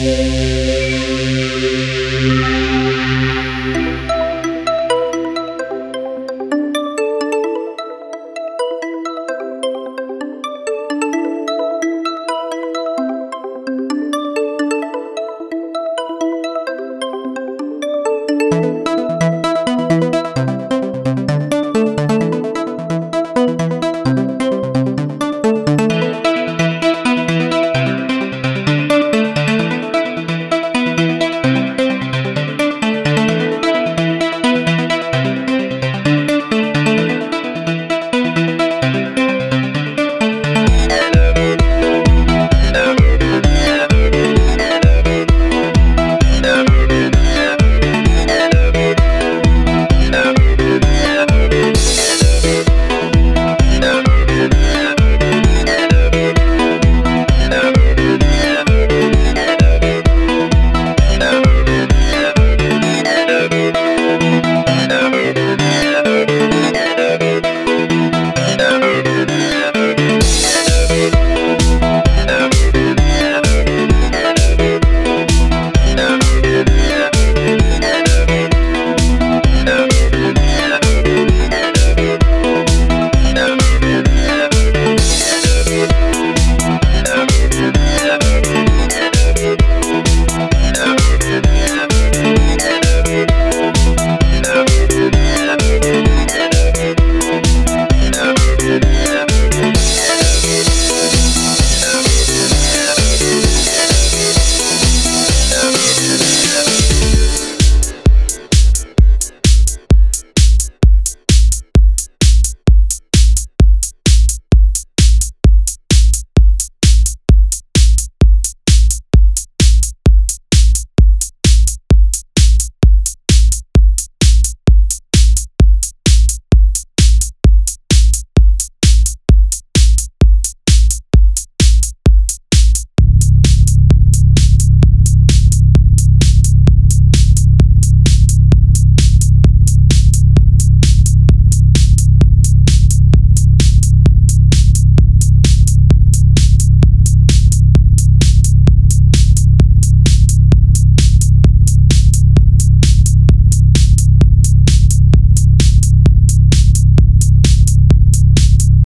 Música